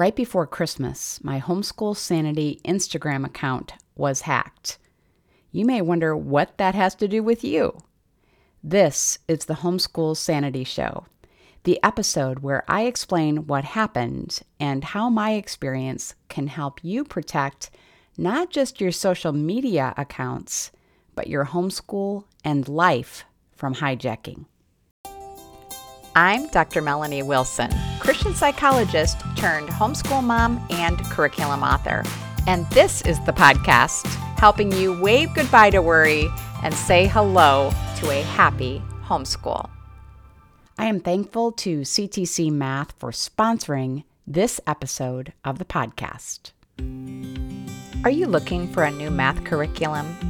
Right before Christmas, my Homeschool Sanity Instagram account was hacked. You may wonder what that has to do with you. This is the Homeschool Sanity Show, the episode where I explain what happened and how my experience can help you protect not just your social media accounts, but your homeschool and life from hijacking. I'm Dr. Melanie Wilson, Christian psychologist turned homeschool mom and curriculum author. And this is the podcast helping you wave goodbye to worry and say hello to a happy homeschool. I am thankful to CTC Math for sponsoring this episode of the podcast. Are you looking for a new math curriculum?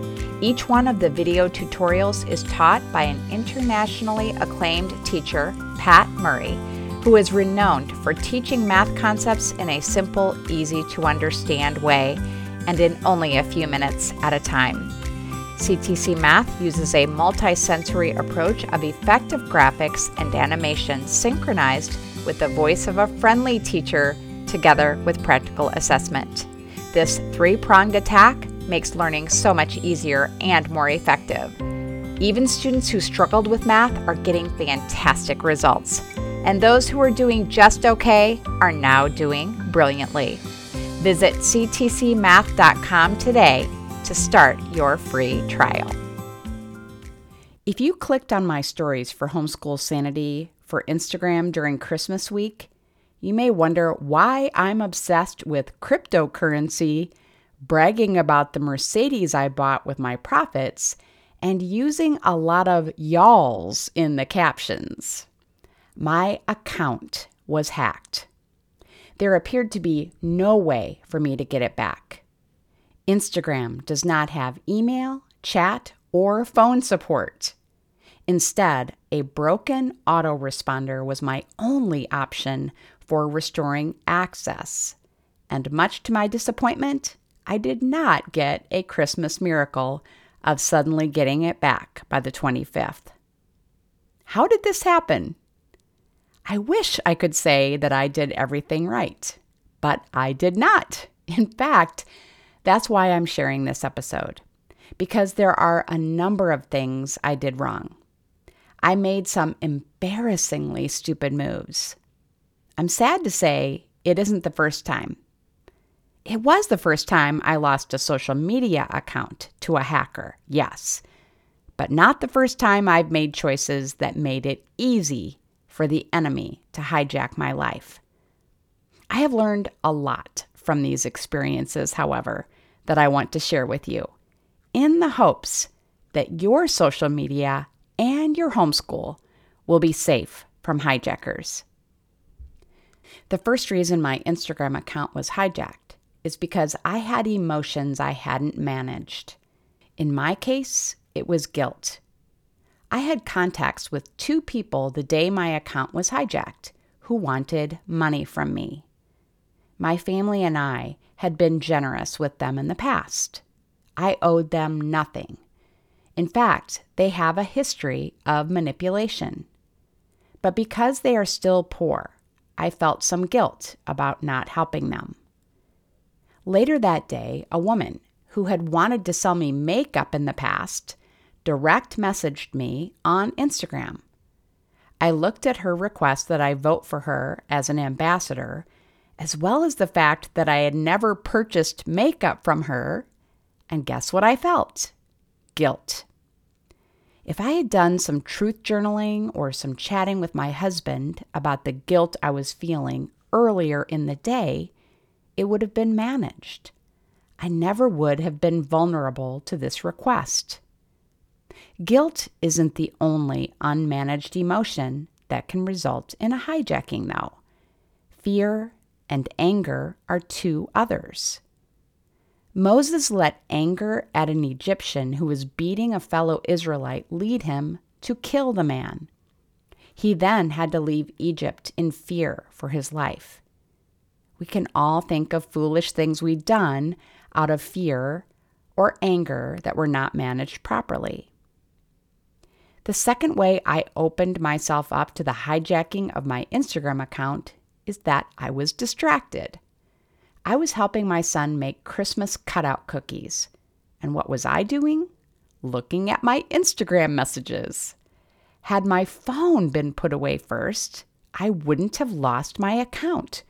Each one of the video tutorials is taught by an internationally acclaimed teacher, Pat Murray, who is renowned for teaching math concepts in a simple, easy to understand way and in only a few minutes at a time. CTC Math uses a multisensory approach of effective graphics and animation synchronized with the voice of a friendly teacher together with practical assessment. This three pronged attack makes learning so much easier and more effective. Even students who struggled with math are getting fantastic results, and those who are doing just okay are now doing brilliantly. Visit ctcmath.com today to start your free trial. If you clicked on my stories for Homeschool Sanity for Instagram during Christmas week, you may wonder why I'm obsessed with cryptocurrency bragging about the Mercedes I bought with my profits, and using a lot of y'alls in the captions. My account was hacked. There appeared to be no way for me to get it back. Instagram does not have email, chat, or phone support. Instead, a broken autoresponder was my only option for restoring access. And much to my disappointment, I did not get a Christmas miracle of suddenly getting it back by the 25th. How did this happen? I wish I could say that I did everything right, but I did not. In fact, that's why I'm sharing this episode, because there are a number of things I did wrong. I made some embarrassingly stupid moves. I'm sad to say it isn't the first time. It was the first time I lost a social media account to a hacker, yes, but not the first time I've made choices that made it easy for the enemy to hijack my life. I have learned a lot from these experiences, however, that I want to share with you in the hopes that your social media and your homeschool will be safe from hijackers. The first reason my Instagram account was hijacked is because I had emotions I hadn't managed. In my case, it was guilt. I had contacts with two people the day my account was hijacked who wanted money from me. My family and I had been generous with them in the past. I owed them nothing. In fact, they have a history of manipulation. But because they are still poor, I felt some guilt about not helping them. Later that day, a woman who had wanted to sell me makeup in the past direct messaged me on Instagram. I looked at her request that I vote for her as an ambassador, as well as the fact that I had never purchased makeup from her, and guess what I felt? Guilt. If I had done some truth journaling or some chatting with my husband about the guilt I was feeling earlier in the day, it would have been managed. I never would have been vulnerable to this request. Guilt isn't the only unmanaged emotion that can result in a hijacking, though. Fear and anger are two others. Moses let anger at an Egyptian who was beating a fellow Israelite lead him to kill the man. He then had to leave Egypt in fear for his life. We can all think of foolish things we've done out of fear or anger that were not managed properly. The second way I opened myself up to the hijacking of my Instagram account is that I was distracted. I was helping my son make Christmas cutout cookies. And what was I doing? Looking at my Instagram messages. Had my phone been put away first, I wouldn't have lost my account.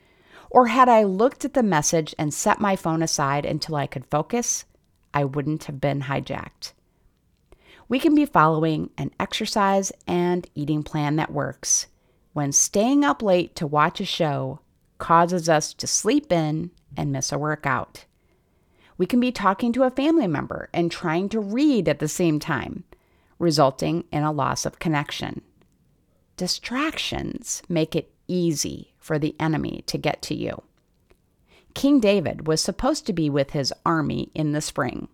Or had I looked at the message and set my phone aside until I could focus, I wouldn't have been hijacked. We can be following an exercise and eating plan that works when staying up late to watch a show causes us to sleep in and miss a workout. We can be talking to a family member and trying to read at the same time, resulting in a loss of connection. Distractions make it easy for the enemy to get to you. King David was supposed to be with his army in the spring.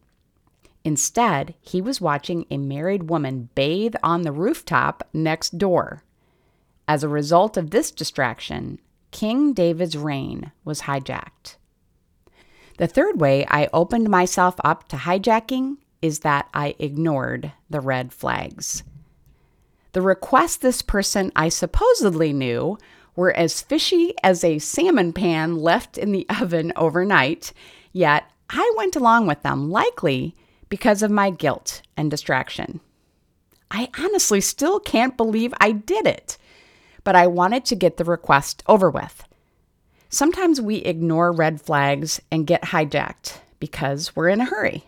Instead, he was watching a married woman bathe on the rooftop next door. As a result of this distraction, King David's reign was hijacked. The third way I opened myself up to hijacking is that I ignored the red flags. The request this person I supposedly knew were as fishy as a salmon pan left in the oven overnight, yet I went along with them, likely because of my guilt and distraction. I honestly still can't believe I did it, but I wanted to get the request over with. Sometimes we ignore red flags and get hijacked because we're in a hurry.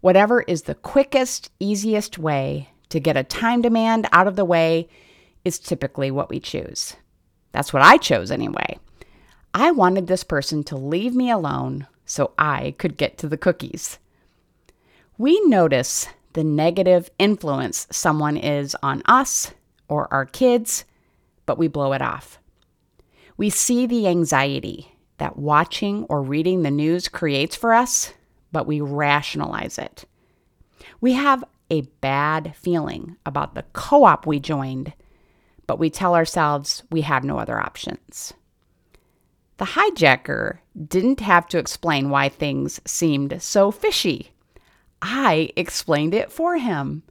Whatever is the quickest, easiest way to get a time demand out of the way is typically what we choose. That's what I chose anyway. I wanted this person to leave me alone so I could get to the cookies. We notice the negative influence someone is on us or our kids, but we blow it off. We see the anxiety that watching or reading the news creates for us, but we rationalize it. We have a bad feeling about the co op we joined but we tell ourselves we have no other options. The hijacker didn't have to explain why things seemed so fishy. I explained it for him.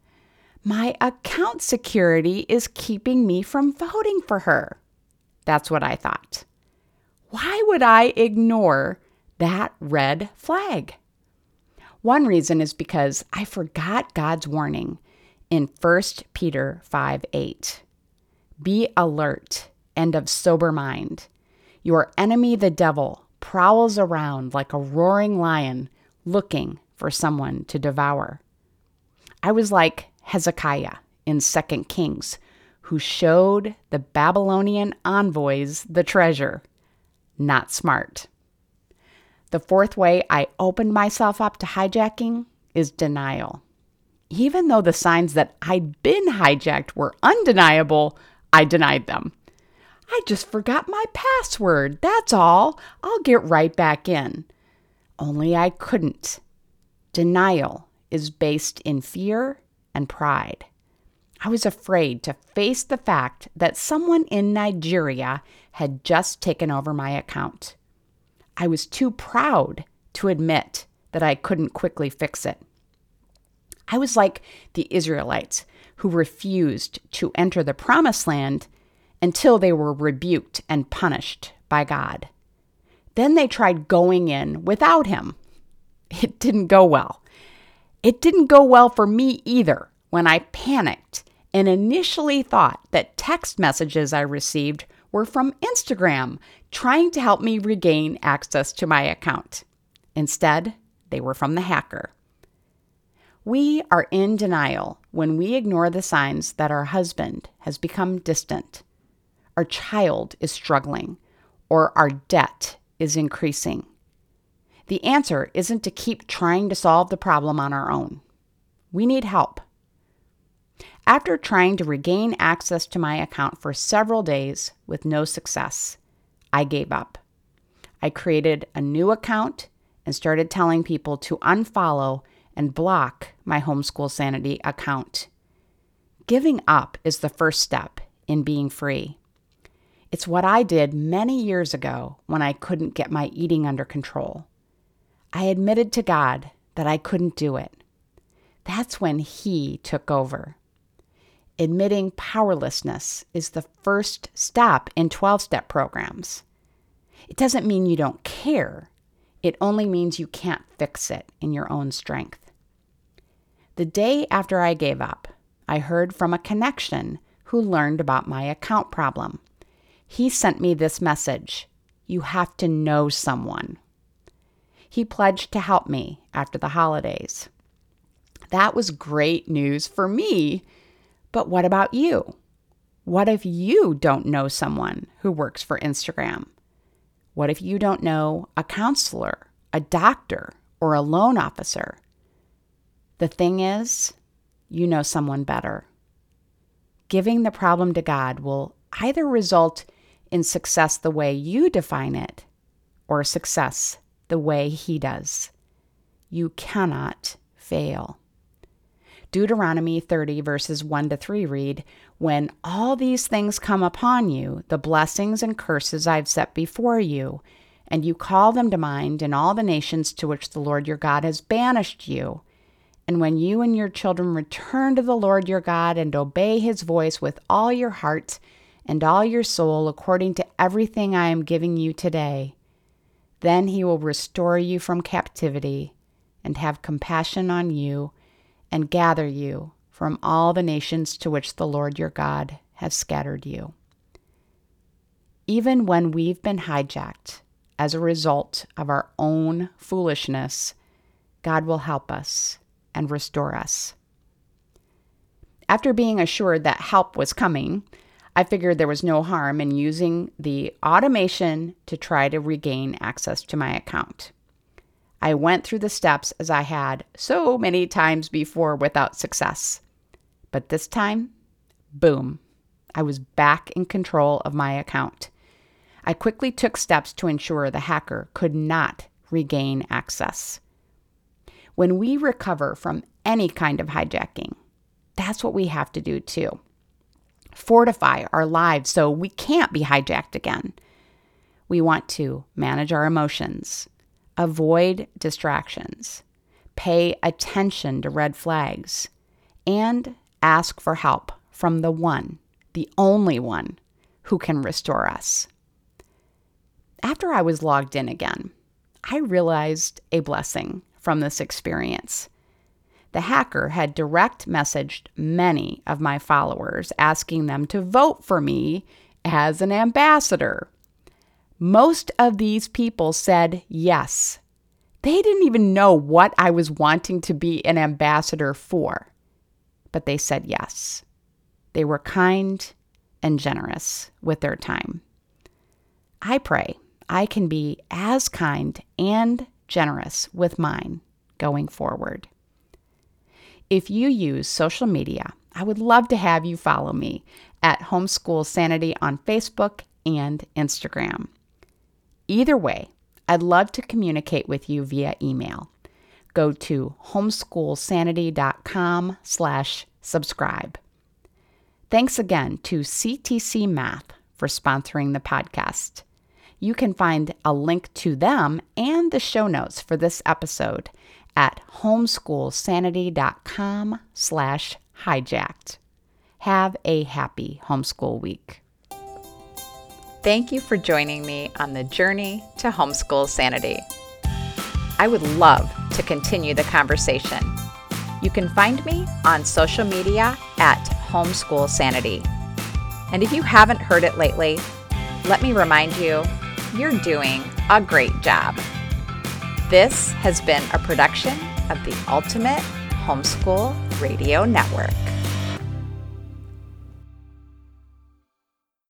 My account security is keeping me from voting for her. That's what I thought. Why would I ignore that red flag? One reason is because I forgot God's warning in 1 Peter 5 8. Be alert and of sober mind. Your enemy, the devil, prowls around like a roaring lion looking for someone to devour. I was like Hezekiah in 2 Kings, who showed the Babylonian envoys the treasure. Not smart. The fourth way I opened myself up to hijacking is denial. Even though the signs that I'd been hijacked were undeniable, I denied them. I just forgot my password. That's all. I'll get right back in. Only I couldn't. Denial is based in fear and pride. I was afraid to face the fact that someone in Nigeria had just taken over my account. I was too proud to admit that I couldn't quickly fix it. I was like the Israelites who refused to enter the promised land until they were rebuked and punished by God. Then they tried going in without him. It didn't go well. It didn't go well for me either when I panicked and initially thought that text messages I received were from Instagram trying to help me regain access to my account. Instead, they were from the hacker. We are in denial when we ignore the signs that our husband has become distant, our child is struggling, or our debt is increasing. The answer isn't to keep trying to solve the problem on our own. We need help. After trying to regain access to my account for several days with no success, I gave up. I created a new account and started telling people to unfollow and block my Homeschool Sanity account. Giving up is the first step in being free. It's what I did many years ago when I couldn't get my eating under control. I admitted to God that I couldn't do it. That's when He took over. Admitting powerlessness is the first step in 12 step programs. It doesn't mean you don't care, it only means you can't fix it in your own strength. The day after I gave up, I heard from a connection who learned about my account problem. He sent me this message You have to know someone. He pledged to help me after the holidays. That was great news for me, but what about you? What if you don't know someone who works for Instagram? What if you don't know a counselor, a doctor, or a loan officer? The thing is, you know someone better. Giving the problem to God will either result in success the way you define it or success the way He does. You cannot fail. Deuteronomy 30, verses 1 to 3 read, When all these things come upon you, the blessings and curses I've set before you, and you call them to mind in all the nations to which the Lord your God has banished you, and when you and your children return to the Lord your God and obey his voice with all your heart and all your soul, according to everything I am giving you today, then he will restore you from captivity and have compassion on you and gather you from all the nations to which the Lord your God has scattered you. Even when we've been hijacked as a result of our own foolishness, God will help us and restore us. After being assured that help was coming, I figured there was no harm in using the automation to try to regain access to my account. I went through the steps as I had so many times before without success. But this time, boom, I was back in control of my account. I quickly took steps to ensure the hacker could not regain access. When we recover from any kind of hijacking, that's what we have to do too. Fortify our lives so we can't be hijacked again. We want to manage our emotions, avoid distractions, pay attention to red flags, and ask for help from the one, the only one, who can restore us. After I was logged in again, I realized a blessing from this experience. The hacker had direct messaged many of my followers asking them to vote for me as an ambassador. Most of these people said yes. They didn't even know what I was wanting to be an ambassador for, but they said yes. They were kind and generous with their time. I pray I can be as kind and generous with mine going forward. If you use social media, I would love to have you follow me at Homeschool Sanity on Facebook and Instagram. Either way, I'd love to communicate with you via email. Go to homeschoolsanity.com slash subscribe. Thanks again to CTC Math for sponsoring the podcast. You can find a link to them and the show notes for this episode at homeschoolsanity.com slash hijacked. Have a happy homeschool week. Thank you for joining me on the journey to homeschool sanity. I would love to continue the conversation. You can find me on social media at Homeschool Sanity. And if you haven't heard it lately, let me remind you you're doing a great job. This has been a production of the Ultimate Homeschool Radio Network.